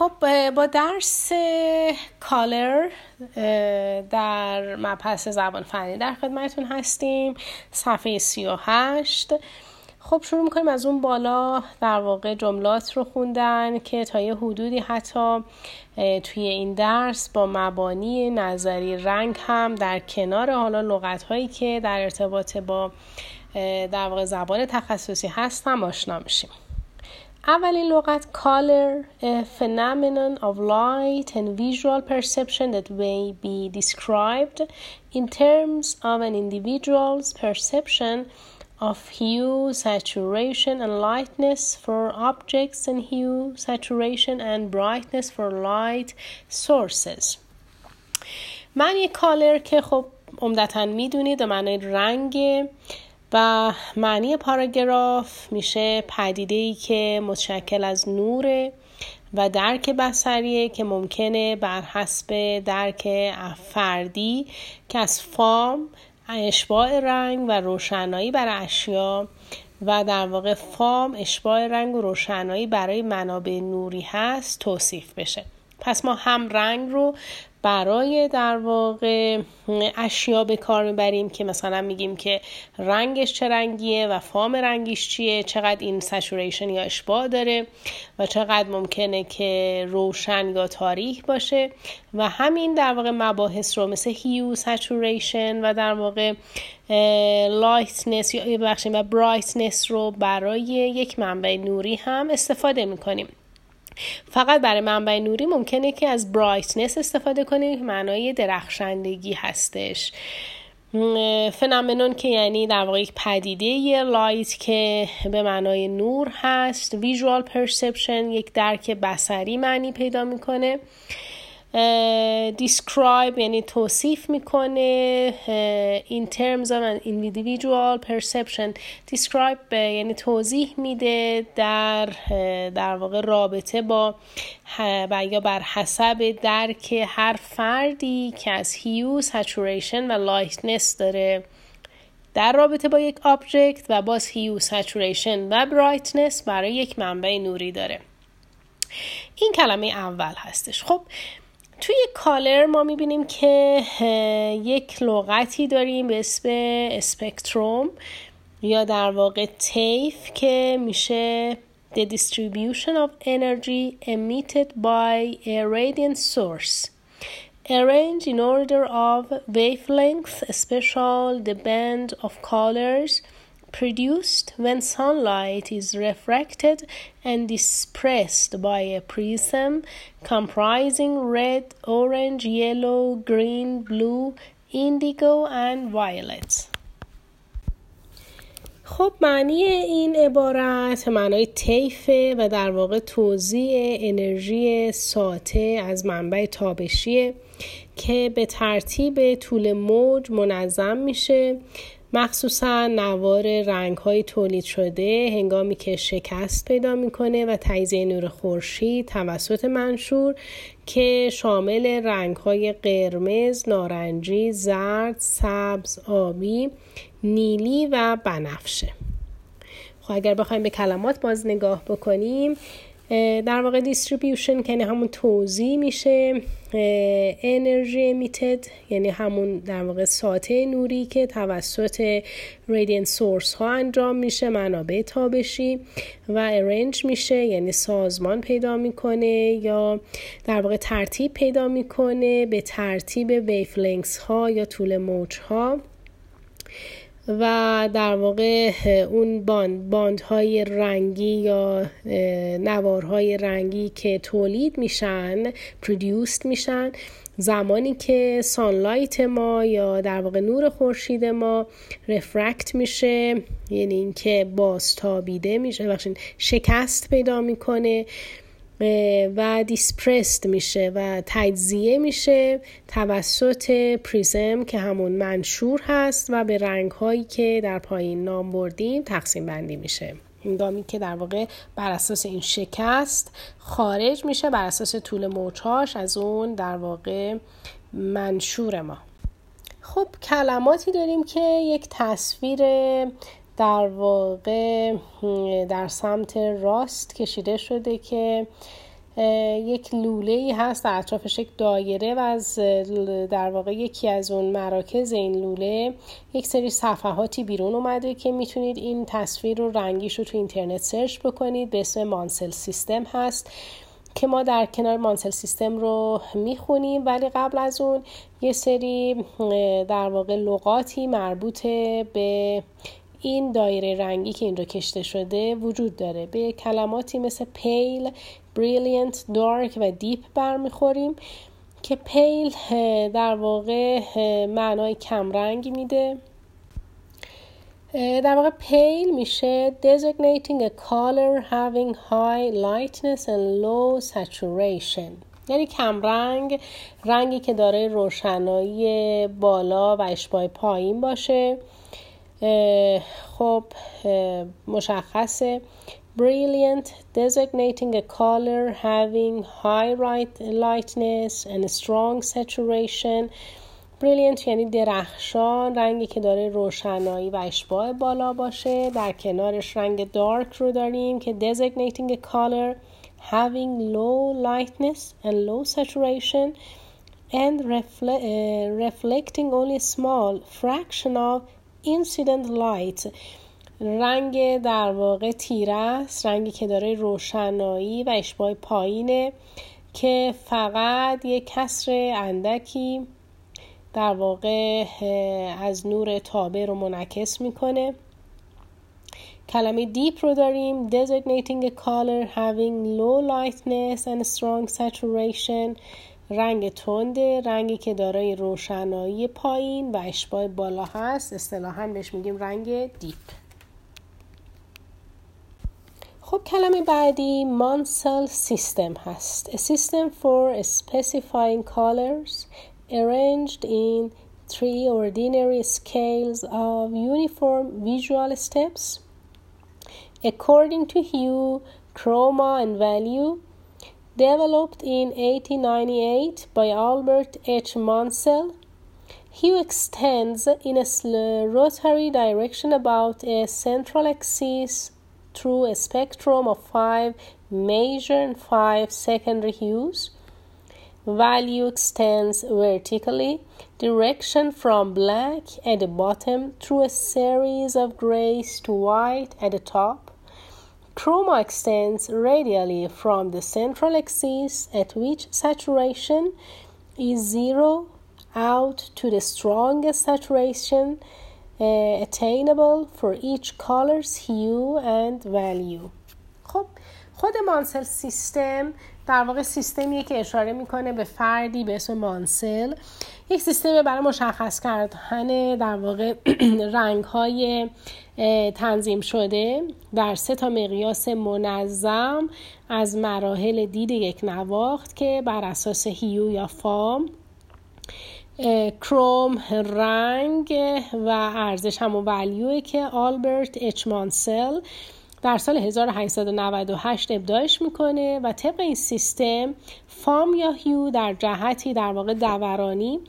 خب با درس کالر در مبحث زبان فنی در خدمتتون هستیم صفحه 38 خب شروع می‌کنیم از اون بالا در واقع جملات رو خوندن که تا یه حدودی حتی توی این درس با مبانی نظری رنگ هم در کنار حالا لغت هایی که در ارتباط با در واقع زبان تخصصی هست هم آشنا میشیم. اولین لغت color a phenomenon of light and visual perception that may be described in terms of an individual's perception of hue, saturation, and lightness for objects and hue, saturation, and brightness for light sources. معنی کالر که خب عمدتا میدونید و معنی رنگ و معنی پاراگراف میشه پدیده ای که متشکل از نوره و درک بسریه که ممکنه بر حسب درک فردی که از فام اشباع رنگ و روشنایی بر اشیا و در واقع فام اشباع رنگ و روشنایی برای منابع نوری هست توصیف بشه. پس ما هم رنگ رو برای در واقع اشیا به کار می‌بریم که مثلا میگیم که رنگش چه رنگیه و فام رنگیش چیه چقدر این saturation یا اشباع داره و چقدر ممکنه که روشن یا تاریک باشه و همین در واقع مباحث رو مثل hue saturation و در واقع lightness یا بخشیم و brightness رو برای یک منبع نوری هم استفاده می‌کنیم. فقط برای منبع نوری ممکنه که از brightness استفاده کنیم که معنای درخشندگی هستش. phenomenon که یعنی در واقع یک پدیده light که به معنای نور هست visual perception یک درک بصری معنی پیدا می‌کنه. Describe یعنی توصیف می‌کنه in terms of individual perception. Describe یعنی توضیح میده در در واقع رابطه با و یا بر حسب درک هر فردی که از hue saturation و lightness داره. در رابطه با یک object و باز hue saturation و brightness برای یک منبع نوری داره. این کلمه اول هستش. خب توی color ما می‌بینیم که یک لغتی داریم به اسم spectrum یا در واقع طیف که میشه the distribution of energy emitted by a radiant source arranged in order of wavelength special the band of colors produced when sunlight is refracted and dispersed by a prism comprising red, orange, yellow, green, blue, indigo and violet. خب معنی این عبارت معنای طیفه و در واقع توضیح انرژی ساته از منبع تابشیه که به ترتیب طول موج منظم میشه مخصوصا نوار رنگ های تولید شده هنگامی که شکست پیدا می‌کنه و تجزیه نور خورشید توسط منشور که شامل رنگ های قرمز، نارنجی، زرد، سبز، آبی، نیلی و بنفشه. خب اگر بخوایم به کلمات باز نگاه بکنیم در واقع distribution که یعنی همون توزیع میشه انرژی emitted یعنی همون در واقع ساطع نوری که توسط radiant source ها انجام میشه منابع تابشی و arrange میشه یعنی سازمان پیدا می‌کنه یا در واقع ترتیب پیدا می‌کنه به ترتیب wavelengths ها یا طول موج ها. و در واقع اون باند باندهای رنگی یا نوارهای رنگی که تولید میشن پرودیوست میشن زمانی که سانلایت ما یا در واقع نور خورشید ما رفرکت میشه یعنی اینکه بازتابیده میشه بخشین شکست پیدا می‌کنه. و دیسپرست میشه و تجزیه میشه توسط پریزم که همون منشور هست و به رنگ هایی که در پایین نام بردیم تقسیم بندی میشه. هنگامی که در واقع بر اساس این شکست خارج میشه بر اساس طول موجهاش از اون در واقع منشور ما. خب کلماتی داریم که یک تصویر در واقع در سمت راست کشیده شده که یک لوله ای هست در اطرافش یک دایره و از در واقع یکی از اون مراکز این لوله یک سری صفحاتی بیرون اومده که می‌تونید این تصویر رو رنگیش رو تو اینترنت search بکنید. به اسم Munsell system هست که ما در کنار Munsell system رو می‌خونیم. ولی قبل از اون یه سری در واقع لغاتی مربوط به این دایره رنگی که این رو کشیده شده وجود داره. به کلماتی مثل pale، brilliant، dark و deep برمیخوریم که پیل در واقع معنای کمرنگ میده. در واقع پیل میشه designating a color having high lightness and low saturation. یعنی کمرنگ رنگی که داره روشنایی بالا و اشباه پایین باشه. خب مشخصه brilliant designating a color having high lightness and strong saturation brilliant یعنی درخشان رنگی که داره روشنایی و اشباع بالا باشه در کنارش رنگ دارک رو داریم که designating a color having low lightness and low saturation and reflecting only a small fraction of incident light. رنگ در واقع تیره است رنگی که داره روشنایی و اشباه پایینه که فقط یک کسر اندکی در واقع از نور تابع رو منعکس می‌کنه. کلمه deep رو داریم designating a color having low lightness and strong saturation. رنگ تنده رنگی که دارای روشنایی پایین و اشباع بالا هست اصطلاحا بهش میگیم رنگ deep خب کلمه بعدی مانسل سیستم هست A system for specifying colors arranged in three ordinary scales of uniform visual steps according to hue, chroma and value developed in 1898 by Albert H. Monsell. Hue extends in a rotary direction about a central axis through a spectrum of five major and five secondary hues. Value extends vertically, direction from black at the bottom through a series of grays to white at the top. Chroma extends radially from the central axis at which saturation is zero out to the strongest saturation uh, attainable for each color's hue and value خب خود مانسل سیستم در واقع سیستمیه که اشاره میکنه به فردی به اسم مانسل یک سیستم برای مشخص کردن در واقع رنگ های تنظیم شده در سه تا مقیاس منظم از مراحل دید یک نواخت که بر اساس هیو یا فام کروم رنگ و ارزش همون ولیوه که آلبرت اچمانسل در سال 1898 ابداعش می‌کنه و طبق این سیستم فام یا هیو در جهتی در واقع دورانی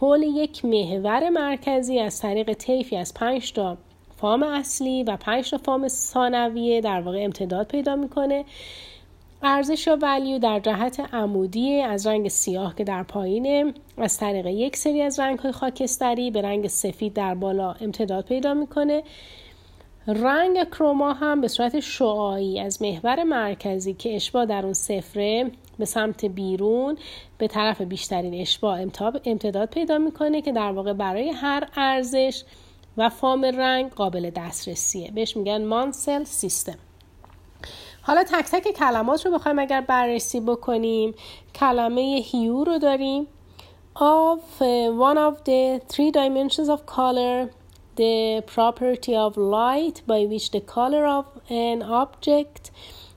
حول یک محور مرکزی از طریق طیفی از 5 تا فام اصلی و 5 تا فام ثانویه در واقع امتداد پیدا می‌کنه. ارزش یا ولیو در جهت عمودی از رنگ سیاه که در پایینه از طریق یک سری از رنگ های خاکستری به رنگ سفید در بالا امتداد پیدا می‌کنه. رنگ کروما هم به صورت شعاعی از محور مرکزی که اشباه در اون صفره به سمت بیرون به طرف بیشترین اشباه امتداد پیدا می‌کنه که در واقع برای هر ارزش و فام رنگ قابل دسترسیه بهش میگن مانسل سیستم حالا تک تک کلمات رو بخوایم اگر بررسی بکنیم کلمه هیو رو داریم of one of the three dimensions of color the property of light by which the color of an object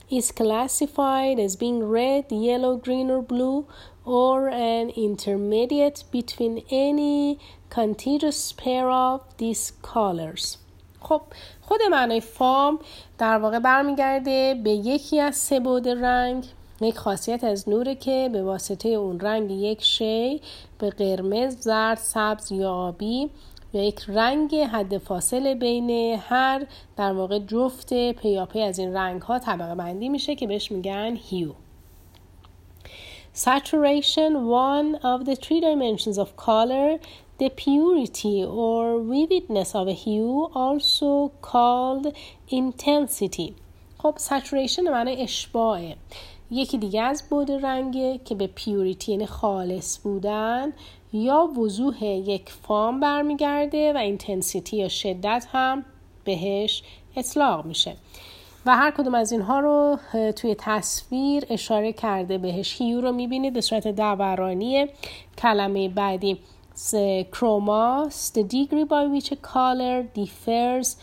is classified as being red, yellow, green, or blue, or an intermediate between any contiguous pair of these colors. خب خود معنای فام در واقع برمیگرده به یکی از سه بود رنگ یک خاصیت از نوره که به واسطه اون رنگ یک شی به قرمز، زرد، سبز یا آبی یا یک رنگ حد فاصله بین هر در واقع جفت پیاپی از این رنگ ها طبقه بندی میشه که بهش میگن هیو saturation one of the three dimensions of color the purity or vividness of a hue also called intensity. خب saturation معنی اشباعه. یکی دیگه از بعد رنگه که به purity یعنی خالص بودن یا وضوح یک فام برمیگرده و intensity یا شدت هم بهش اطلاق میشه. و هر کدوم از اینها رو توی تصویر اشاره کرده بهش. hue رو می‌بینید به صورت دورانی کلمه بعدی chroma the degree by which a color differs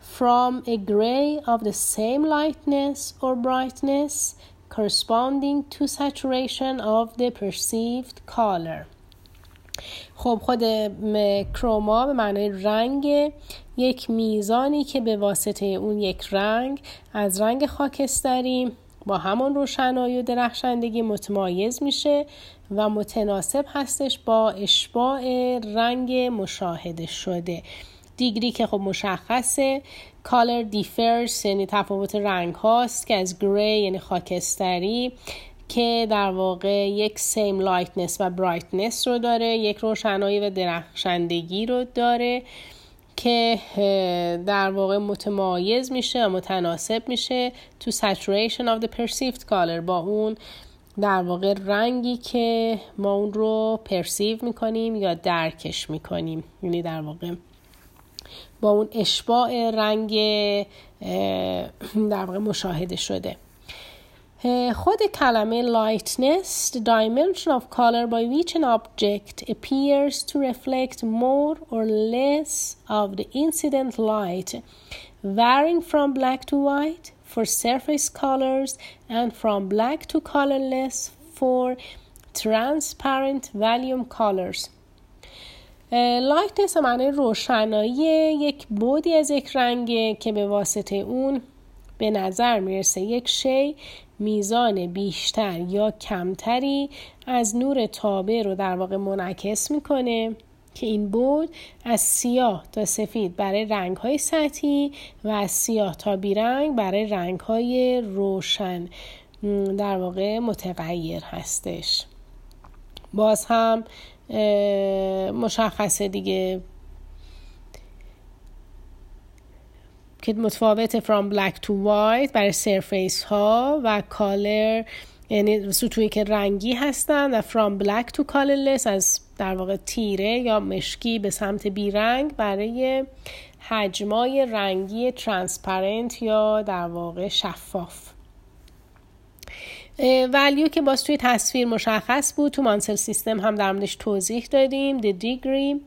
from a gray of the same lightness or brightness corresponding to saturation of the perceived color خب خود کروما به معنای رنگ یک میزانی که به واسطه اون یک رنگ از رنگ خاکستری با همون روشنایی و درخشندگی متمایز میشه و متناسب هستش با اشباع رنگ مشاهده شده. دیگری که خب مشخصه color differs یعنی تفاوت رنگ هاست که از gray یعنی خاکستری که در واقع یک same lightness و brightness رو داره یک روشنایی و درخشندگی رو داره که در واقع متمایز میشه و متناسب میشه تو saturation of the perceived color با اون در واقع رنگی که ما اون رو پرسیو می‌کنیم یا درکش می‌کنیم یعنی در واقع با اون اشباع رنگ در واقع مشاهده شده خود کلمه lightness the dimension of color by which an object appears to reflect more or less of the incident light varying from black to white for surface colors and from black to colorless for transparent volume colors. lightness معنی روشنایی یک بعدی از یک رنگه که به واسطه اون به نظر می‌رسه یک شی میزان بیشتر یا کمتری از نور تابع رو در واقع منعکس می‌کنه. که این بعد از سیاه تا سفید برای رنگ های سطحی و از سیاه تا بیرنگ برای رنگ های روشن در واقع متغیر هستش. باز هم مشخصه دیگه. که متفاوت from black to white برای سرفیس ها و کالر یعنی سطوحی که رنگی هستن و from black to colorless از در واقع تیره یا مشکی به سمت بیرنگ برای حجمای رنگی ترانسپرنت یا در واقع شفاف. ولیو که باز توی تصویر مشخص بود تو مانسل سیستم هم در موردش توضیح دادیم. The degree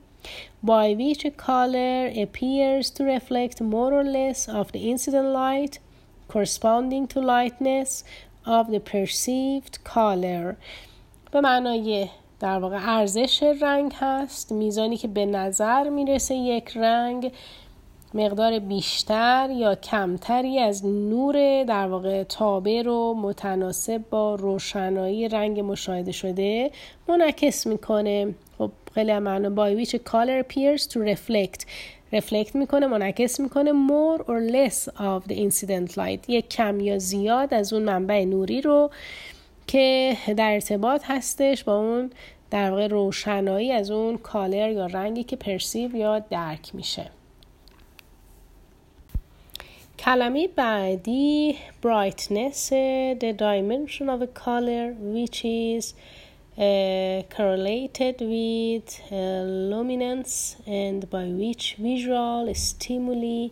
by which a color appears to reflect more or less of the incident light corresponding to lightness of the perceived color. به معنای در واقع ارزش رنگ هست. میزانی که به نظر می‌رسه یک رنگ مقدار بیشتر یا کمتری از نور در واقع تابع رو متناسب با روشنایی رنگ مشاهده شده منعکس می‌کنه. خب خیلی معنا by a color appears to reflect. Reflect می‌کنه منعکس می‌کنه more or less of the incident light. یک کم یا زیاد از اون منبع نوری رو که در ارتباط هستش با اون در واقع روشنایی از اون کالر یا رنگی که پرسیو یا درک میشه کلمه بعدی brightness the dimension of a color which is uh, correlated with uh, luminance and by which visual stimuli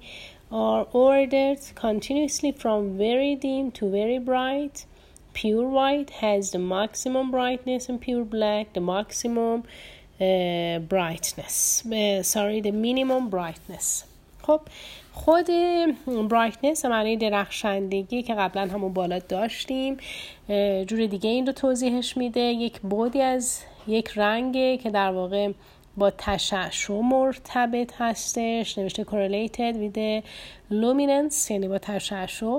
are ordered continuously from very dim to very bright pure white has the maximum brightness and pure black the maximum uh, brightness. Uh, sorry the minimum brightness. خب خود برایتنس معنی درخشندگی که قبلا همون بالا داشتیم. جور دیگه این رو توضیحش میده. یک بودی از یک رنگه که در واقع با تشعشع مرتبط هستش. نوشته correlated with luminance یعنی با تشعشع.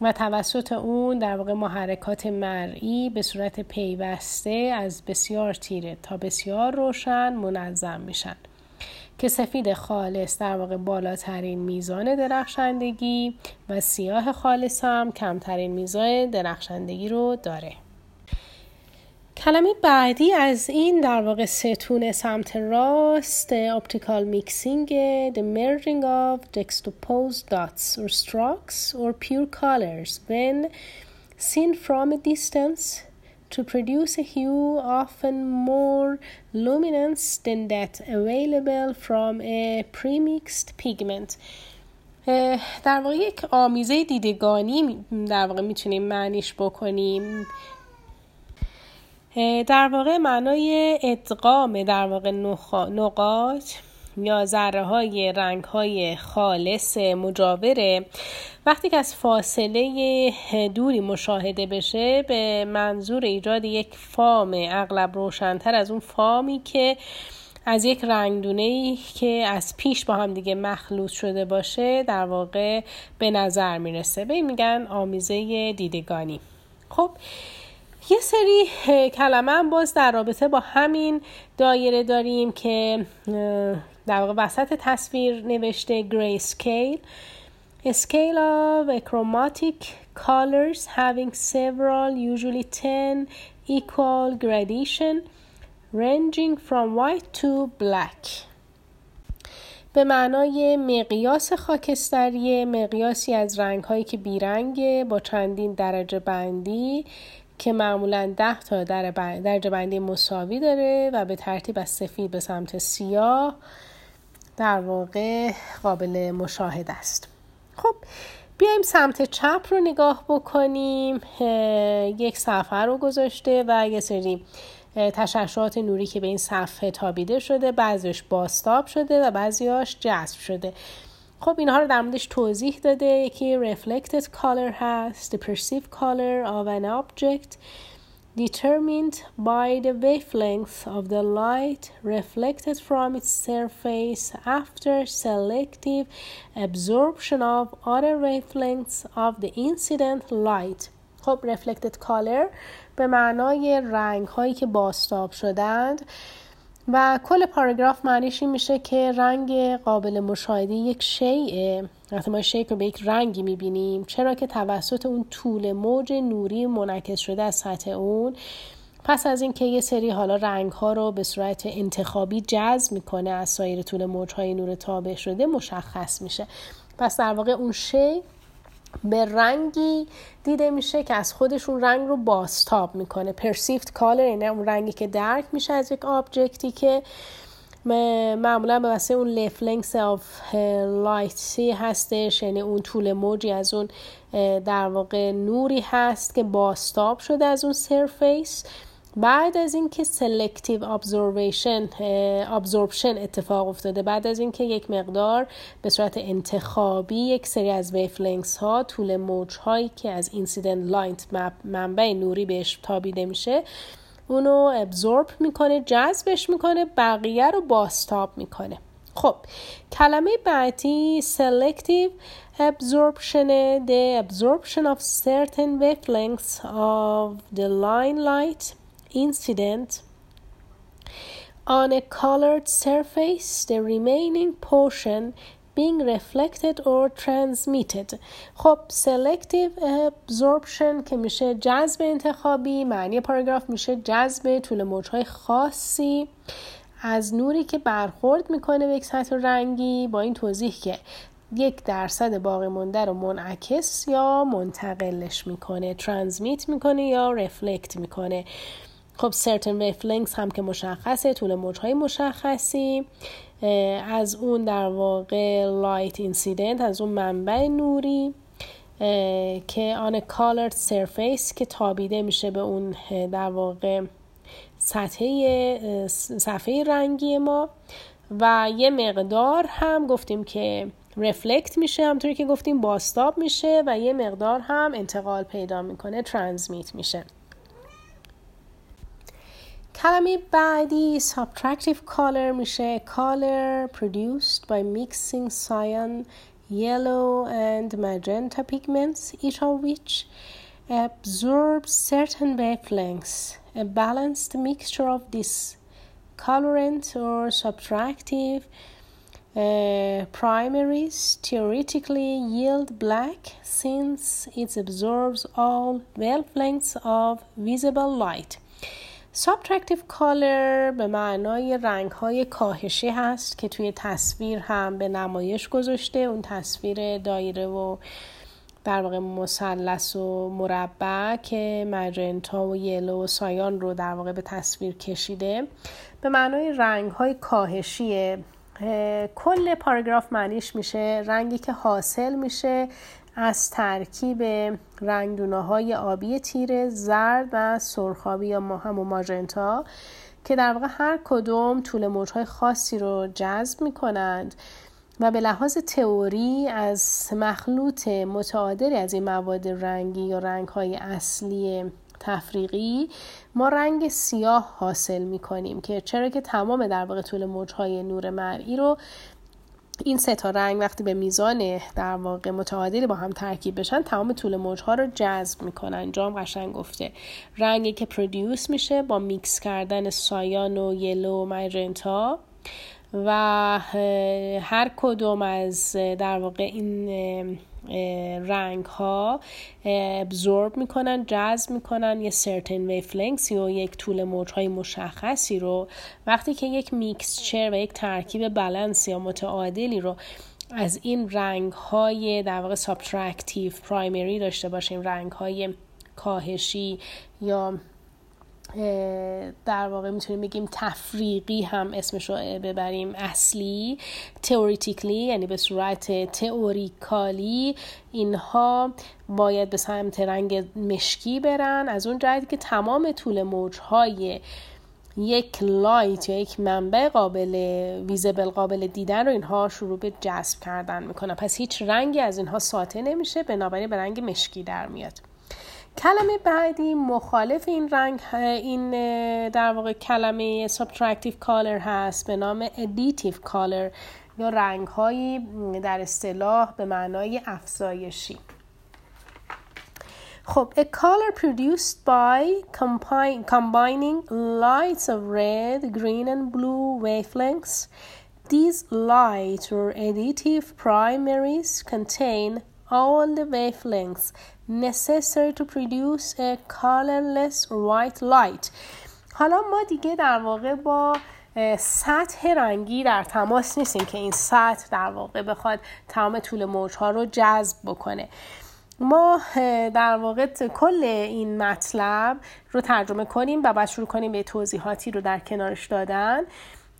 و توسط اون در واقع محرکات مرئی به صورت پیوسته از بسیار تیره تا بسیار روشن منظم میشن. که سفید خالص در واقع بالاترین میزان درخشندگی و سیاه خالص هم کمترین میزان درخشندگی رو داره. کلمه بعدی از این در واقع ستون سمت راست optical mixing the merging of juxtaposed dots or strokes or pure colors when seen from a distance to produce a hue often more luminous than that available from a premixed pigment در واقع یک آمیزه دیدگانی در واقع می‌تونیم معنیش بکنیم در واقع معنای ادغام در واقع نقاط یا ذره های رنگ های خالص مجاوره وقتی که از فاصله دوری مشاهده بشه به منظور ایجاد یک فام اغلب روشنتر از اون فامی که از یک رنگدونه ای که از پیش با هم دیگه مخلوط شده باشه در واقع به نظر می‌رسه. به این میگن آمیزه دیدگانی. خب یه سری کلمه هم باز در رابطه با همین دایره داریم که در واقع وسط تصویر نوشته scale a scale of chromatic colors having several usually 10 equal gradation ranging from white to black. به معنای مقیاس خاکستری مقیاسی از رنگ هایی که بیرنگه با چندین درجه بندی. که معمولا ده تا در درجه بندی مساوی داره و به ترتیب از سفید به سمت سیاه در واقع قابل مشاهده است. خب بیایم سمت چپ رو نگاه بکنیم. یک صفحه رو گذاشته و یه سری تشعشعات نوری که به این صفحه تابیده شده بعضیش باستاب شده و بعضیاش جذب شده. خب اینها رو در موردش توضیح داده یکی reflected color هست the perceived color of an object determined by the wavelength of the light reflected from its surface after selective absorption of other wavelengths of the incident light خب reflected color به معنای رنگ هایی که باستاب شدند و کل پاراگراف معنیش این میشه که رنگ قابل مشاهده یک شیء وقتی ما شیء رو به یک رنگی می‌بینیم. چرا که توسط اون طول موج نوری منعکس شده از سطح اون. پس از اینکه یه سری حالا رنگ ها رو به صورت انتخابی جذب می‌کنه از سایر طول موج های نور تابع شده مشخص میشه. پس در واقع اون شی به رنگی دیده میشه که از خودشون رنگ رو بازتاب می‌کنه. Perceived color یعنی اون رنگی که درک میشه از یک object ی که معمولا به واسه اون wavelengths of light ی هستش یعنی اون طول موجی از اون در واقع نوری هست که بازتاب شده از اون surface بعد از اینکه selective absorption absorption اتفاق افتاده بعد از اینکه یک مقدار به صورت انتخابی یک سری از wavelengths ها طول موج هایی که از incident light منبع نوری بهش تابیده میشه اونو absorb می‌کنه جذبش می‌کنه بقیه رو بازتاب می‌کنه. خب کلمه بعدی selective absorption the absorption of certain wavelengths of the incident light incident on a colored surface, the remaining portion being reflected or transmitted. خب selective absorption که میشه جذب انتخابی معنی پاراگراف میشه جذب طول موجهای خاصی از نوری که برخورد می‌کنه به یک سطح رنگی با این توضیح که یک درصد باقی مونده رو منعکس یا منتقلش می‌کنه ترانسمیت می‌کنه یا رفلکت می‌کنه. خب certain wavelengths هم که مشخصه طول موجهای مشخصی. از اون در واقع light incident از اون منبع نوری که آن colored surface که تابیده میشه به اون در واقع سطحه صفحه رنگی ما. و یه مقدار هم گفتیم که رفلکت میشه همطوری که گفتیم باستاب میشه و یه مقدار هم انتقال پیدا می‌کنه ترانسمیت میشه. کلمه بعدی subtractive color میشه color produced by mixing cyan, yellow and magenta pigments each of which absorbs certain wavelengths. A balanced mixture of this colorant or subtractive uh, primaries theoretically yield black since it absorbs all wavelengths of visible light. subtractive color به معنای رنگ های کاهشی هست که توی تصویر هم به نمایش گذاشته. اون تصویر دایره و در واقع مثلث و مربع که magenta و yellow و cyan رو در واقع به تصویر کشیده. به معنای رنگ های کاهشی کل پاراگراف معنیش میشه رنگی که حاصل میشه از ترکیب رنگدونه های آبی تیره زرد و سرخابی یا هم و ماژنتا که در واقع هر کدوم طول موجهای خاصی رو جذب می کنند و به لحاظ تئوری از مخلوط متعادلی از این مواد رنگی یا رنگ های اصلی تفریقی ما رنگ سیاه حاصل می کنیم که چرا که تمام در واقع طول موجهای نور مرئی رو این سه تا رنگ وقتی به میزان در واقع متعادلی با هم ترکیب بشن تمام طول موجها رو جذب می‌کنن. اینجام قشنگ گفته. رنگی که produce میشه با میکس کردن cyan و yellow و magenta و هر کدوم از در واقع این رنگ ها absorb می‌کنن جذب می‌کنن یه certain wavelengths یا یک طول موج های مشخصی رو. وقتی که یک mixture و یک ترکیب balanced یا متعادلی رو از این رنگ های در واقع subtractive primary داشته باشیم رنگ های کاهشی یا در واقع می‌تونیم بگیم تفریقی هم اسمش رو ببریم. اصلی theoretically یعنی به صورت theoretical ی اینها باید به سمت رنگ مشکی برن. از اون جهتی که تمام طول موجهای یک لایت یا یک منبع قابل ویزبل قابل دیدن رو اینها شروع به جذب کردن می‌کنن. پس هیچ رنگی از اینها ساطع نمیشه بنابراین به رنگ مشکی در میاد. کلمه بعدی مخالف این رنگ این در واقع کلمه subtractive color هست به نام additive color یا رنگ هایی در اصطلاح به معنای افزایشی خب a color produced by combining lights of red, green and blue wavelengths These light or additive primaries contain all the wavelengths necessary to produce a colorless white light. حالا ما دیگه در واقع با سطح رنگی در تماس نیستیم که این سطح در واقع بخواد تمام طول موجها رو جذب بکنه. ما در واقع کل این مطلب رو ترجمه کنیم و بعد شروع کنیم به توضیحاتی رو در کنارش دادن.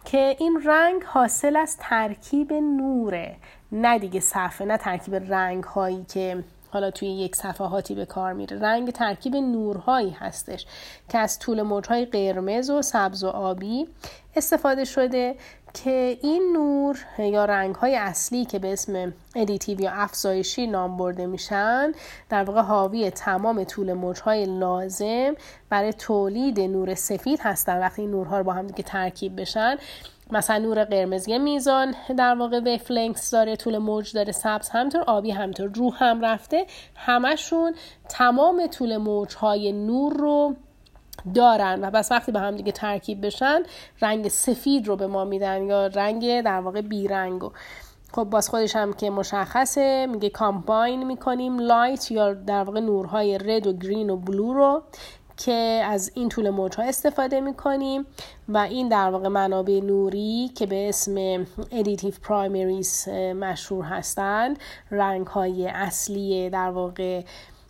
که این رنگ حاصل از ترکیب نوره. نه دیگه صفحه نه ترکیب رنگ هایی که حالا توی یک صفحاتی به کار میره. رنگ ترکیب نورهایی هستش که از طول موجهای قرمز و سبز و آبی استفاده شده که این نور یا رنگ های اصلی که به اسم additive یا افزایشی نام برده میشن در واقع حاوی تمام طول موجهای لازم برای تولید نور سفید هستن وقتی این نورها رو با هم دیگه ترکیب بشن. مثلا نور قرمز یه میزان در واقع wavelength داره طول موج داره سبز همینطور آبی همینطور رو هم رفته. همشون تمام طول موج های نور رو دارن و بس وقتی به هم دیگه ترکیب بشن رنگ سفید رو به ما میدن یا رنگ در واقع بیرنگ خب باز خودش هم که مشخصه میگه combine می‌کنیم light یا در واقع نورهای red و green و blue رو که از این طول موج ها استفاده می کنیم و این در واقع منابع نوری که به اسم additive primaries مشهور هستند رنگ های اصلی در واقع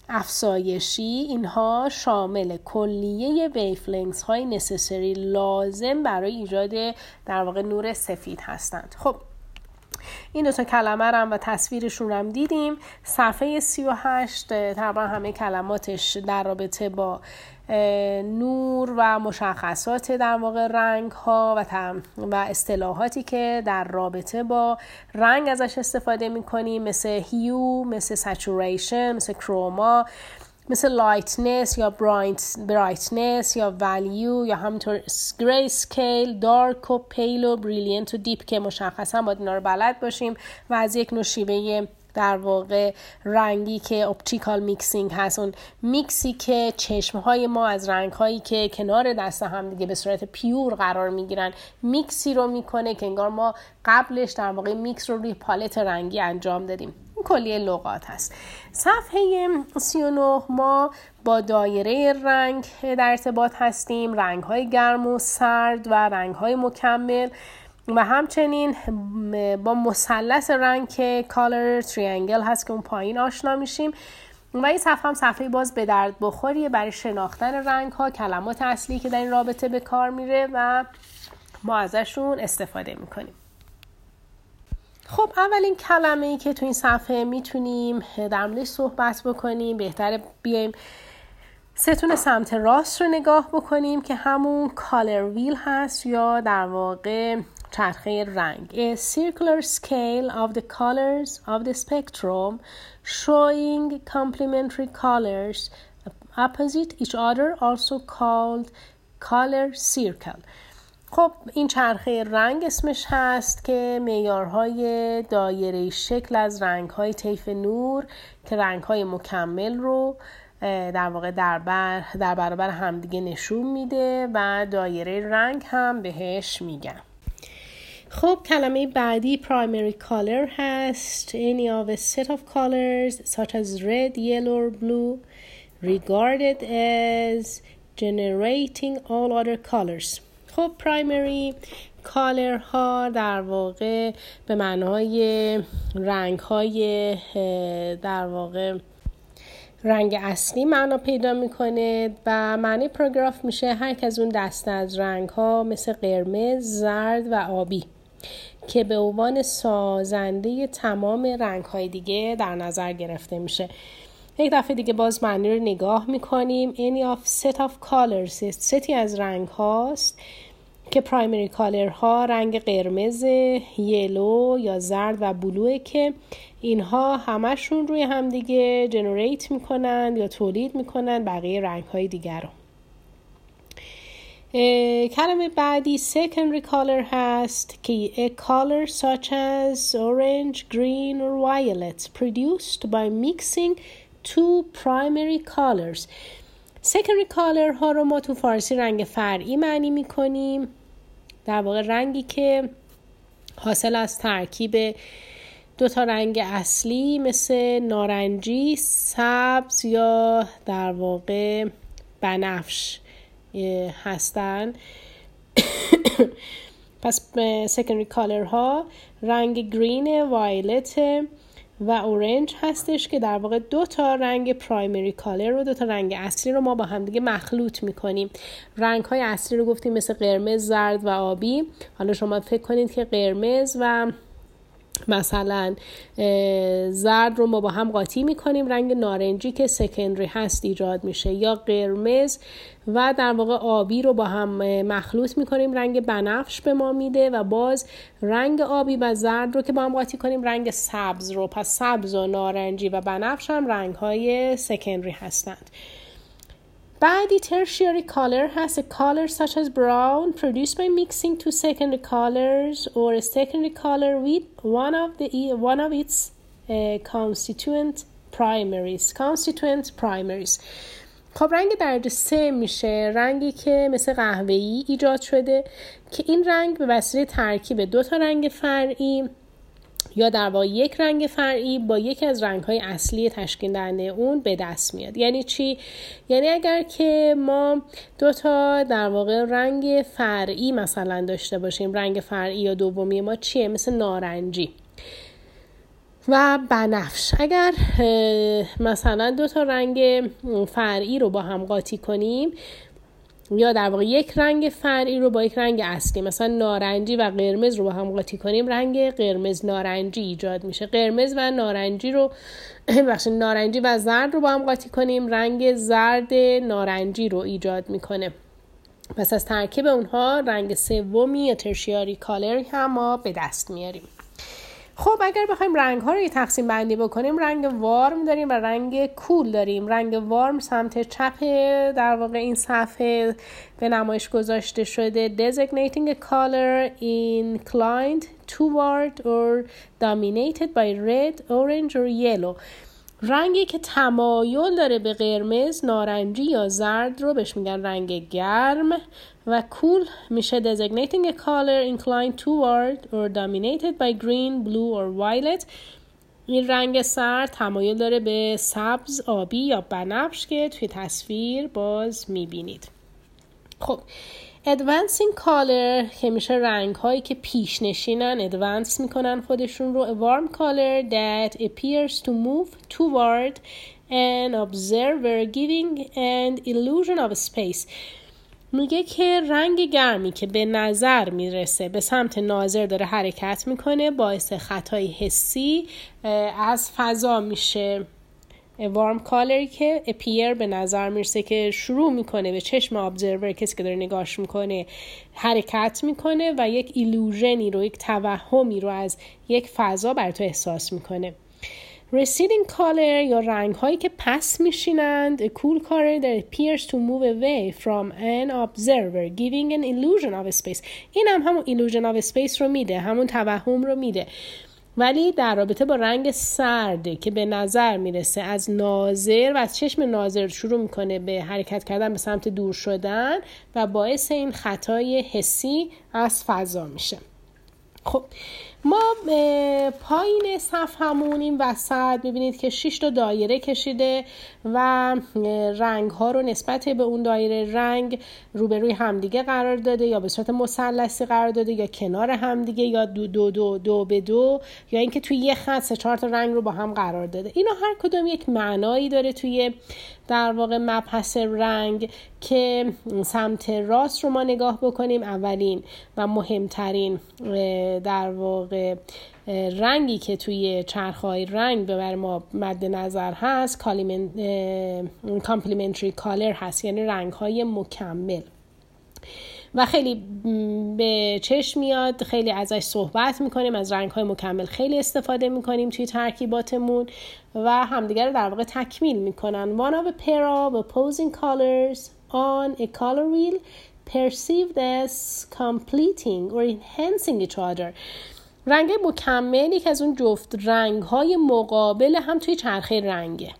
افزایشی اینها شامل کلیه ویفلنگز های نسسری لازم برای ایجاد در واقع نور سفید هستند. خب این دو تا کلمه رم و تصویرشون هم دیدیم. صفحه 38 تقریبا همه کلماتش در رابطه با نور و مشخصات در واقع رنگ ها و, و اصطلاحاتی که در رابطه با رنگ ازش استفاده می‌کنیم مثل hue مثل saturation مثل chroma. مثل lightness یا brightness یا value یا همینطور grayscale dark و pale و brilliant و deep که مشخصا باید اینا رو بلد باشیم و از یک نوع شیوه در واقع رنگی که optical mixing هست. اون میکسی که چشم های ما از رنگ هایی که کنار دست هم دیگه به صورت pure قرار می‌گیرن میکسی رو می‌کنه که انگار ما قبلش در واقع میکس رو روی پالت رنگی انجام دادیم. کلیه لغات هست. صفحه 39 ما با دایره رنگ در ارتباط هستیم رنگ های گرم و سرد و رنگ های مکمل و همچنین با مثلث رنگ color triangle هست که اون پایین آشنا میشیم و این صفحه هم صفحه باز به درد بخوریه برای شناختن رنگ ها کلمات اصلی که در این رابطه به کار میره و ما ازشون استفاده می‌کنیم. خب اولین کلمه ای که تو این صفحه می‌تونیم در موردش صحبت بکنیم بهتره بیایم ستون سمت راست رو نگاه بکنیم که همون کالر ویل هست یا در واقع چرخه رنگ. A circular scale of the colors of the spectrum showing complementary colors opposite each other also called color circle. خب این چرخه رنگ اسمش هست که معیارهای دایره شکل از رنگهای طیف نور که رنگهای مکمل رو در واقع در, بر در برابر همدیگه نشون میده و دایره رنگ هم بهش میگن. خب کلمه بعدی primary color هست. Any of a set of colors such as red, yellow or blue regarded as generating all other colors. خب primary color ها در واقع به معنای رنگ های در واقع رنگ اصلی معنا پیدا می‌کنه و معنی پاراگراف میشه هر از اون دسته از رنگ ها مثل قرمز، زرد و آبی که به عنوان سازنده تمام رنگ های دیگه در نظر گرفته میشه. یک دفعه دیگه باز معنی رو نگاه می‌کنیم. Any of set of colors set ی از رنگ هاست. که primary color ها رنگ قرمز yellow یا زرد و blue ه که اینها همشون روی همدیگه generate می‌کنند یا تولید می‌کنند بقیه رنگ های دیگر رو. کلمه بعدی secondary color هست که a color such as orange, green or violet produced by mixing two primary colors. secondary color ها رو ما تو فارسی رنگ فرعی معنی می‌کنیم. در واقع رنگی که حاصل از ترکیب دو تا رنگ اصلی مثل نارنجی، سبز یا در واقع بنفش هستن. پس secondary color ها. رنگ green violet و orange هستش که در واقع دو تا رنگ primary color رو دو تا رنگ اصلی رو ما با همدیگه مخلوط می‌کنیم. رنگ های اصلی رو گفتیم مثل قرمز زرد و آبی. حالا شما فکر کنید که قرمز و مثلا زرد رو ما با هم قاطی می‌کنیم رنگ نارنجی که secondary هست ایجاد میشه یا قرمز و در واقع آبی رو با هم مخلوط می‌کنیم رنگ بنفش به ما میده و باز رنگ آبی و زرد رو که با هم قاطی کنیم رنگ سبز رو. پس سبز و نارنجی و بنفش هم رنگ های سکندری هستند. بعدی tertiary color has a color such as brown produced by mixing two secondary colors or a secondary color with one of the one of its uh, constituent primaries constituent primaries خب رنگ درجه سه میشه رنگی که مثل قهوه‌ای ایجاد شده که این رنگ به وسیله ترکیب دو تا رنگ فرعی یا در واقع یک رنگ فرعی با یکی از رنگ های اصلی تشکیل دهنده اون به دست میاد. یعنی چی؟ یعنی اگر که ما دو تا در واقع رنگ فرعی مثلا داشته باشیم رنگ فرعی یا دومی ما چیه؟ مثل نارنجی. و بنفش. اگر مثلا دو تا رنگ فرعی رو با هم قاطی کنیم یا در واقع یک رنگ فرعی رو با یک رنگ اصلی مثلا نارنجی و قرمز رو با هم قاطی کنیم رنگ قرمز نارنجی ایجاد میشه. قرمز و نارنجی رو ببخشید نارنجی و زرد رو با هم قاطی کنیم رنگ زرد نارنجی رو ایجاد می‌کنه. پس از ترکیب اونها رنگ سومی یا tertiary color هم ما به دست میاریم. خب اگر بخوایم رنگ ها رو یه تقسیم بندی بکنیم رنگ warm داریم و رنگ cool داریم. رنگ warm سمت چپ در واقع این صفحه به نمایش گذاشته شده. Designating a color inclined toward or dominated by red, orange or yellow. رنگی که تمایل داره به قرمز، نارنجی یا زرد رو بهش میگن رنگ گرم. و کول میشه designating a color inclined toward or dominated by green, blue or violet. این رنگ سرد تمایل داره به سبز آبی یا بنفش که توی تصویر باز می‌بینید. خب advancing color که میشه رنگ هایی که پیش نشینن advance می‌کنن خودشون رو. warm color that appears to move toward an observer giving an illusion of space. میگه که رنگ گرمی که به نظر می‌رسه به سمت ناظر داره حرکت می‌کنه باعث خطای حسی از فضا میشه. warm color ی که appear به نظر می‌رسه که شروع می‌کنه به چشم observer کسی که داره نگاش می‌کنه حرکت می‌کنه و یک ایلوژنی رو یک توهمی رو از یک فضا بر تو احساس می‌کنه. Receding color یا رنگ هایی که پس میشینند a cool color that appears to move away from an observer giving an illusion of space. این هم همون illusion of space رو میده همون توهم رو میده. ولی در رابطه با رنگ سرده که به نظر می‌رسه از ناظر و از چشم ناظر شروع می‌کنه به حرکت کردن به سمت دور شدن و باعث این خطای حسی از فضا میشه. خب ما پایین صفحمون این وسط می‌بینید که 6 تا دایره کشیده و رنگ ها رو نسبت به اون دایره رنگ روبروی همدیگه قرار داده یا به صورت مثلثی قرار داده یا کنار همدیگه یا دو دو دو دو به دو یا اینکه توی یه خط سه چهار تا رنگ رو با هم قرار داده. اینا هر کدوم یک معنایی داره توی در واقع مبحث رنگ که سمت راست رو ما نگاه بکنیم اولین و مهمترین در واقع رنگی که توی چرخهای رنگ به ما مد نظر هست complementary color هست یعنی رنگ های مکمل. و خیلی به چشم میاد خیلی ازش صحبت می‌کنیم از رنگ های مکمل خیلی استفاده می‌کنیم توی ترکیباتمون و همدیگر رو در واقع تکمیل می‌کنن. One of a pair of opposing colors on a color wheel perceived as completing or enhancing each other. رنگ مکمل که از اون جفت رنگ های مقابل هم توی چرخه رنگه.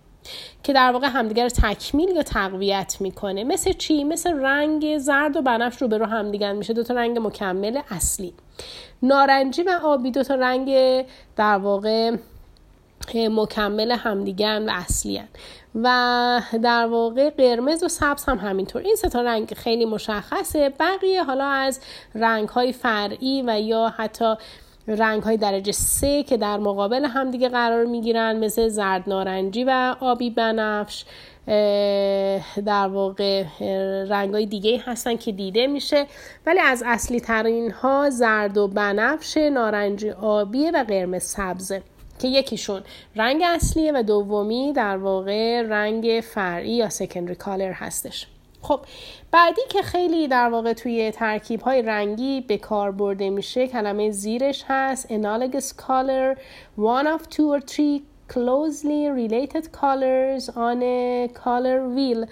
که در واقع همدیگر رو تکمیل یا تقویت می‌کنه. مثل چی؟ مثل رنگ زرد و بنفش رو به رو همدیگر میشه. دو تا رنگ مکمل اصلی. نارنجی و آبی دو تا رنگ در واقع مکمل همدیگر و اصلی هن. و در واقع قرمز و سبز هم همینطور. این سه تا رنگ خیلی مشخصه. بقیه حالا از رنگ های فرعی و یا حتی رنگ های درجه سه که در مقابل همدیگه قرار می‌گیرن مثل زرد نارنجی و آبی بنفش در واقع رنگ های دیگه هستن که دیده میشه. ولی از اصلی ترین ها زرد و بنفش نارنجی آبی و قرمز سبزه که یکیشون رنگ اصلیه و دومی در واقع رنگ فرعی یا سکندری کالر هستش. خب بعدی که خیلی در واقع توی ترکیب های رنگی به کار برده میشه کلمه زیرش هست analogous color one of two or three closely related colors on a color wheel.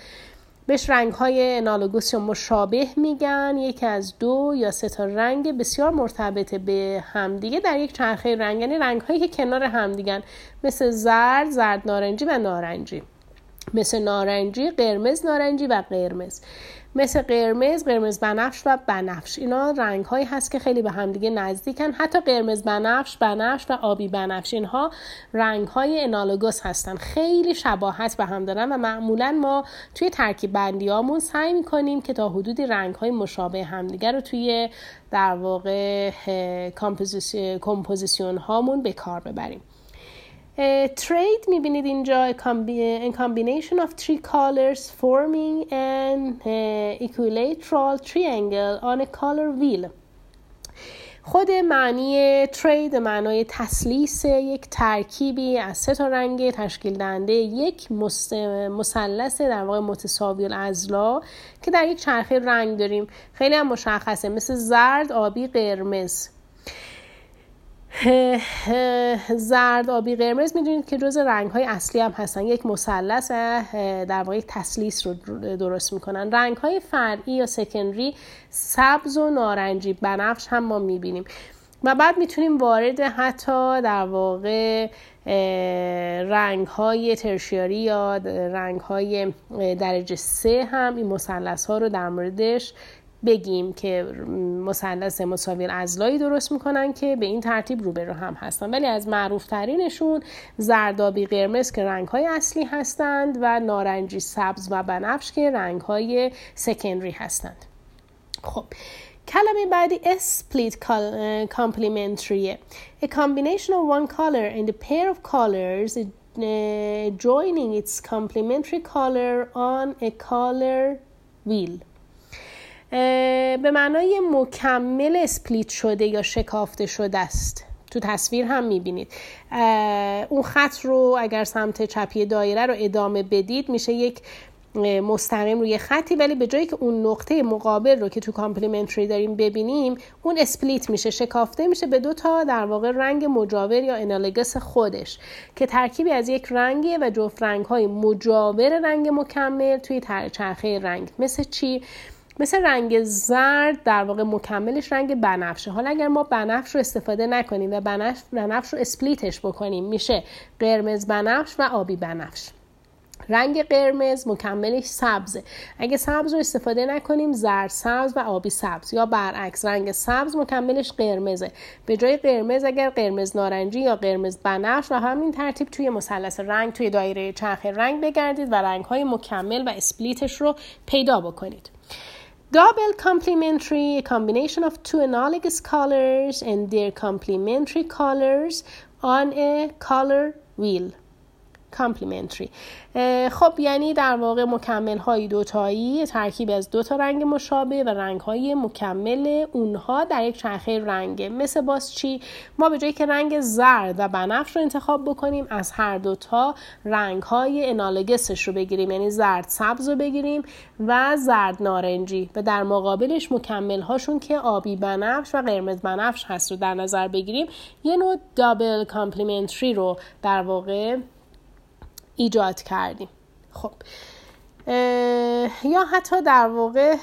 بهش رنگ های انالوگوس یا مشابه میگن. یکی از دو یا سه تا رنگ بسیار مرتبط به همدیگه. در یک چرخه رنگ یعنی رنگ هایی که کنار همدیگن مثل زرد زرد نارنجی و نارنجی. مثل نارنجی قرمز نارنجی و قرمز. مثل قرمز قرمز بنفش و بنفش. اینا رنگ هایی هست که خیلی به همدیگه نزدیکن. حتی قرمز بنفش بنفش و آبی بنفش. اینها رنگ های انالوگوس هستن. خیلی شباهت به هم دارن و معمولا ما توی ترکیب بندی هامون سعی می‌کنیم که تا حدودی رنگ های مشابه همدیگه رو توی در واقع کمپوزیسیون هامون به کار ببریم. triad می‌بینید اینجا a combination of three colors forming an equilateral triangle on a color wheel. خود معنی triad معنای تثلیث یک ترکیبی از سه تا رنگ تشکیل دهنده یک مثلث در واقع متساوی الاضلاع که در یک چرخه رنگ داریم. خیلی هم مشخصه مثل زرد آبی قرمز. زرد آبی قرمز. می‌دونید که جز رنگ های اصلی هم هستن. یک مثلث در واقع تسلیس رو درست می‌کنن. رنگ های فرعی یا سکندری سبز و نارنجی بنفش هم ما می‌بینیم. و بعد می‌تونیم وارد حتی در واقع رنگ های ترشیاری یا رنگ های درجه سه هم این مثلث ها رو در موردش بگیم که مثلث مساوی ازلایی درست می‌کنن که به این ترتیب روبرو هم هستن. ولی از معروف ترینشون زردابی قرمز که رنگ های اصلی هستند و نارنجی سبز و بنفش که رنگ های سکندری هستند. خب کلمه بعدی split complementary a combination of one color and a pair of colors joining its complementary color on a color wheel. به معنای مکمل split شده یا شکافته شده است. تو تصویر هم می‌بینید. اون خط رو اگر سمت چپی دایره رو ادامه بدید میشه یک مستقیم روی خطی ولی به جایی که اون نقطه مقابل رو که تو complementary داریم ببینیم اون split میشه شکافته میشه به دو تا در واقع رنگ مجاور یا analogous خودش که ترکیبی از یک رنگیه و جفت رنگ های مجاور رنگ مکمل توی چرخه رنگ. مثل چی؟ مثل رنگ زرد در واقع مکملش رنگ بنفشه. حالا اگر ما بنفش رو استفاده نکنیم و بنفش رو split ش بکنیم میشه قرمز بنفش و آبی بنفش. رنگ قرمز مکملش سبزه. اگه سبز رو استفاده نکنیم زرد سبز و آبی سبز. یا برعکس رنگ سبز مکملش قرمزه. به جای قرمز اگر قرمز نارنجی یا قرمز بنفش و همین ترتیب توی مثلث رنگ توی دایره چرخ رنگ بگردید و رنگ های مکمل و اسپلیتش رو پیدا بکنید. Double complementary, a combination of two analogous colors and their complementary colors on a color wheel. Complementary خب یعنی در واقع مکمل های دوتایی ترکیب از دو تا رنگ مشابه و رنگ های مکمل اونها در یک چرخه رنگه مثل باز چی؟ ما به جایی که رنگ زرد و بنفش رو انتخاب بکنیم از هر دوتا رنگ های انالگسش رو بگیریم. یعنی زرد سبز رو بگیریم و زرد نارنجی. و در مقابلش مکمل هاشون که آبی بنفش و قرمز بنفش هست رو در نظر بگیریم یه نوع double complementary رو در واقع ایجاد کردیم. خب. یا حتی در واقع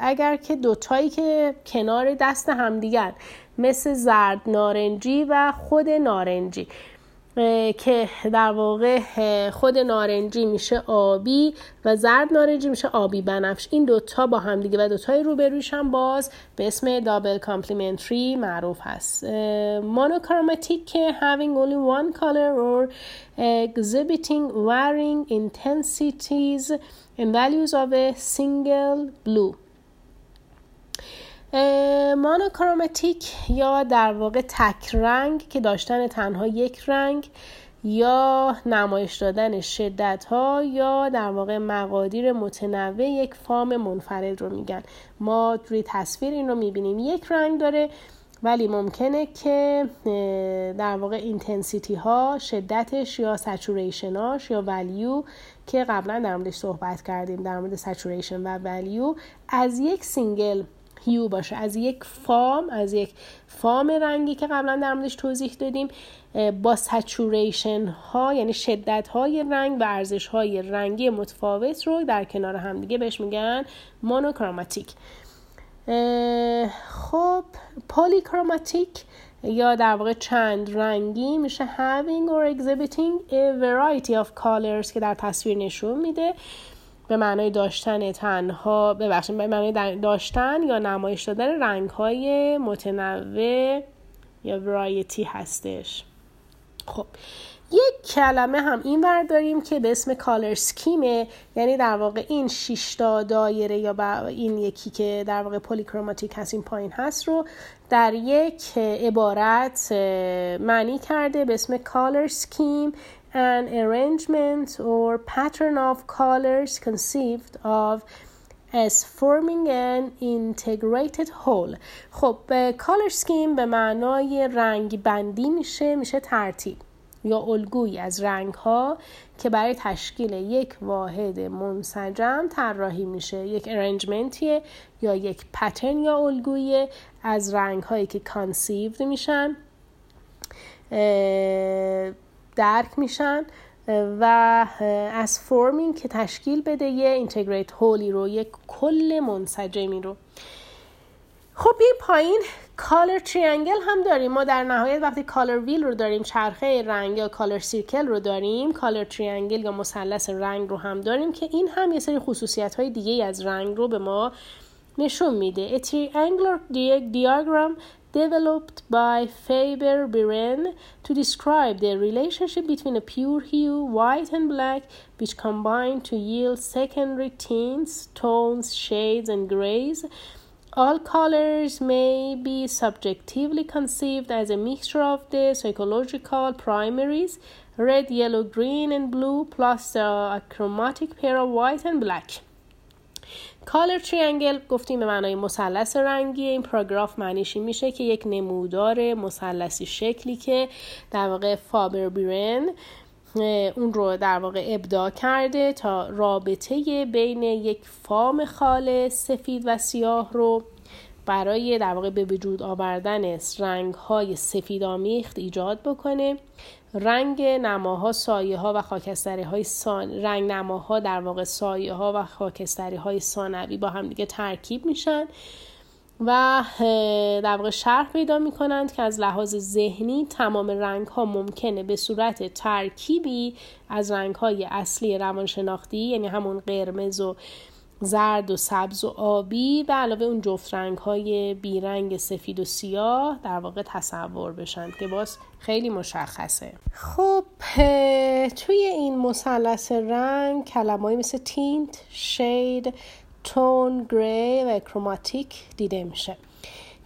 اگر که دوتایی که کنار دست همدیگر مثل زرد نارنجی و خود نارنجی که در واقع خود نارنجی میشه آبی و زرد نارنجی میشه آبی بنفش. این دوتا با هم دیگه و دوتای روبرویش هم باز به اسم double complementary معروف هست. monochromatic که having only one color or exhibiting varying intensities and values of a single hue. monochromatic یا در واقع تک رنگ که داشتن تنها یک رنگ یا نمایش دادن شدت ها یا در واقع مقادیر متنوع یک فام منفرد رو میگن. ما روی تصویر این رو می‌بینیم. یک رنگ داره ولی ممکنه که در واقع intensity ها شدتش یا saturation اش یا value که قبلا در صحبت کردیم در مورد saturation و value از یک single hue باشه. از یک فام از یک فام رنگی که قبلا در موردش توضیح دادیم با saturation ها یعنی شدت های رنگ و ارزش های رنگی متفاوت رو در کنار هم دیگه بهش میگن مونوکروماتیک خب پولیکروماتیک یا در واقع چند رنگی میشه having or exhibiting a variety of colors که در تصویر نشون میده. به معنای داشتن تنها ببخشید به معنای داشتن یا نمایش دادن رنگ های متنوع یا ورایتی هستش. خب یک کلمه هم این ور داریم که به اسم کالر سکیمه یعنی در واقع این شیشتا دایره یا این یکی که در واقع پولیکروماتیک هست این پایین هست رو در یک عبارت معنی کرده به اسم کالر سکیم an arrangement or pattern of colors conceived of as forming an integrated whole. خب color scheme به معنای رنگ بندی میشه میشه ترتیب یا الگویی از رنگ ها که برای تشکیل یک واحد منسجم طراحی میشه. یک arrangement یه یا یک pattern یا الگویی از رنگ هایی که conceived میشن. درک میشن و از forming که تشکیل بده یه integrated whole ی رو یک کل منسجمی رو. خب این پایین color triangle هم داریم. ما در نهایت وقتی color wheel رو داریم چرخه رنگ یا color circle رو داریم color triangle یا مثلث رنگ رو هم داریم که این هم یه سری خصوصیت های دیگه از رنگ رو به ما نشون میده. A triangular diagram developed by Faber Birren to describe the relationship between a pure hue, white and black, which combine to yield secondary tints, tones, shades, and grays. All colors may be subjectively conceived as a mixture of the psychological primaries red, yellow, green, and blue, plus a chromatic pair of white and black. کالر تریانگل گفتیم به معنای مثلث رنگی. این پاراگراف معنیش میشه که یک نمودار مثلثی شکلی که در واقع فابر بیرن اون رو در واقع ابداع کرده تا رابطه بین یک فام خالص سفید و سیاه رو برای در واقع به وجود آوردن رنگ های سفید آمیخت ایجاد بکنه. رنگ نماها سایه ها و خاکستری های سان... رنگ نماها در واقع سایه ها و خاکستری های ثانوی با هم دیگه ترکیب میشن و در واقع شرح پیدا می کنند که از لحاظ ذهنی تمام رنگ ها ممکنه به صورت ترکیبی از رنگ های اصلی روانشناختی یعنی همون قرمز و زرد و سبز و آبی به علاوه اون جفت رنگ های بیرنگ سفید و سیاه در واقع تصور بشن که باز خیلی مشخصه. خب توی این مثلث رنگ کلمه‌ای مثل تینت، شید، تون، گری و کروماتیک دیده میشه.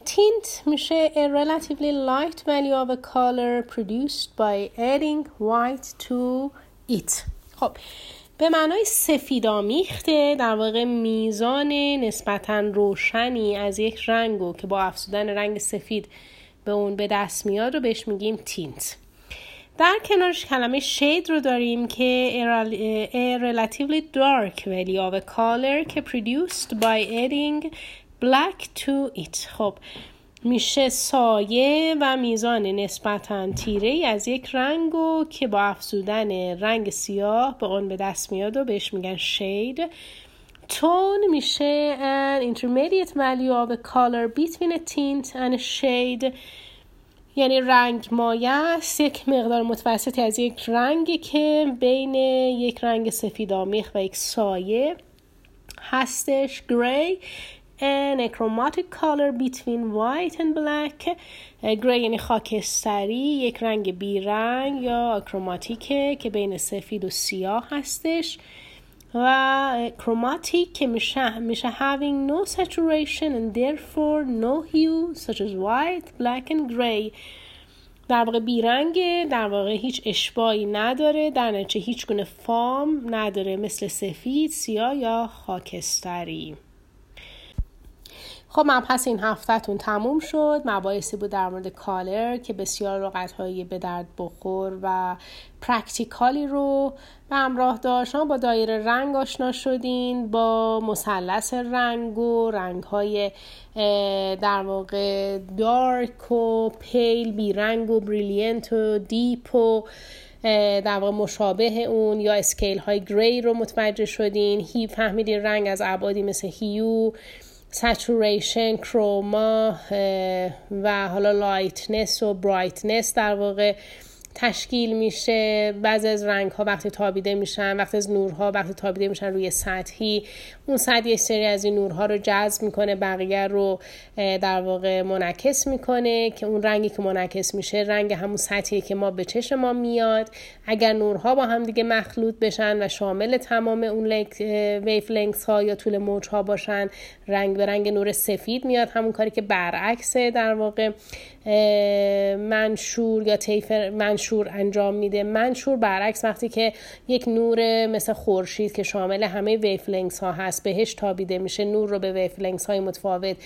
tint میشه a relatively light value of a color produced by adding white to it. خب به معنای سفید آمیخته در واقع میزان نسبتا روشنی از یک رنگو که با افزودن رنگ سفید به اون به دست میاد رو بهش میگیم تینت. در کنارش کلمه شید رو داریم که a relatively dark value of a color که produced by adding black to it. خب میشه سایه و میزان نسبتا تیره از یک رنگ و که با افزودن رنگ سیاه به اون به دست میاد و بهش میگن شید تون میشه an intermediate value of a color between a tint and a shade. یعنی رنگ مایه است. یک مقدار متوسطی از یک رنگی که بین یک رنگ سفید آمیخ و یک سایه هستش. گری and a chromatic color between white and black. گری یعنی خاکستری یک رنگ بیرنگ یا کروماتیکه که بین سفید و سیاه هستش. و chromatic که میشه میشه having no saturation and therefore no hue such as white, black and gray. در واقع بیرنگه در واقع هیچ اشباهی نداره در نتیجه هیچ گونه فام نداره مثل سفید، سیاه یا خاکستری. خب مبحث این هفتهتون تموم شد. مباحثی بود در مورد color که بسیار لغت هایی به درد بخور و practical ی رو به همراه داشت. با دایره رنگ آشنا شدین با مثلث رنگ و رنگ های در واقع dark و pale بیرنگ و brilliant و deep و در واقع مشابه اون یا scale های gray رو متوجه شدین. هی فهمیدین رنگ از ابعادی مثل hue saturation chroma و حالا lightness و brightness در واقع تشکیل میشه. بعضی از رنگ ها وقتی تابیده میشن وقتی از نورها وقتی تابیده میشن روی سطحی. اون سطح یک سری از این نورها رو جذب می‌کنه بقیه رو در واقع منعکس می‌کنه که اون رنگی که منعکس میشه رنگ همون سطحی که ما به چشم ما میاد. اگر نورها با هم دیگه مخلوط بشن و شامل تمام اون ویف لنگس ها یا طول موج ها باشن رنگ به رنگ نور سفید میاد. همون کاری که برعکسه در واقع منشور یا تیف منشور انجام میده. منشور برعکس وقتی که یک نور مثل خورشید که شامل همه ویف ها هست بهش تابیده میشه نور رو به ویف های متفاوت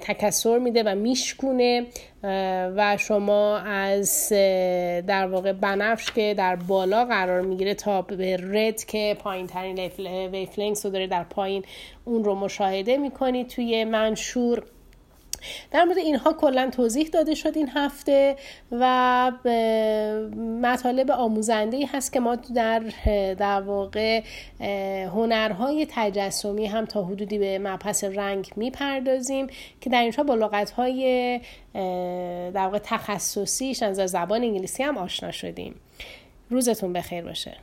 تکسر میده و میشکونه. و شما از در واقع بنفش که در بالا قرار می‌گیره تا به رد که پایین ترین ویفلنگس رو داره در پایین اون رو مشاهده می‌کنید توی منشور در مورد اینها کلا توضیح داده شد این هفته و مطالب آموزنده ای هست که ما در در واقع هنرهای تجسمی هم تا حدودی به مبحث رنگ می‌پردازیم که در اینجا با لغت های در واقع تخصصیش از زبان انگلیسی هم آشنا شدیم. روزتون بخیر باشه.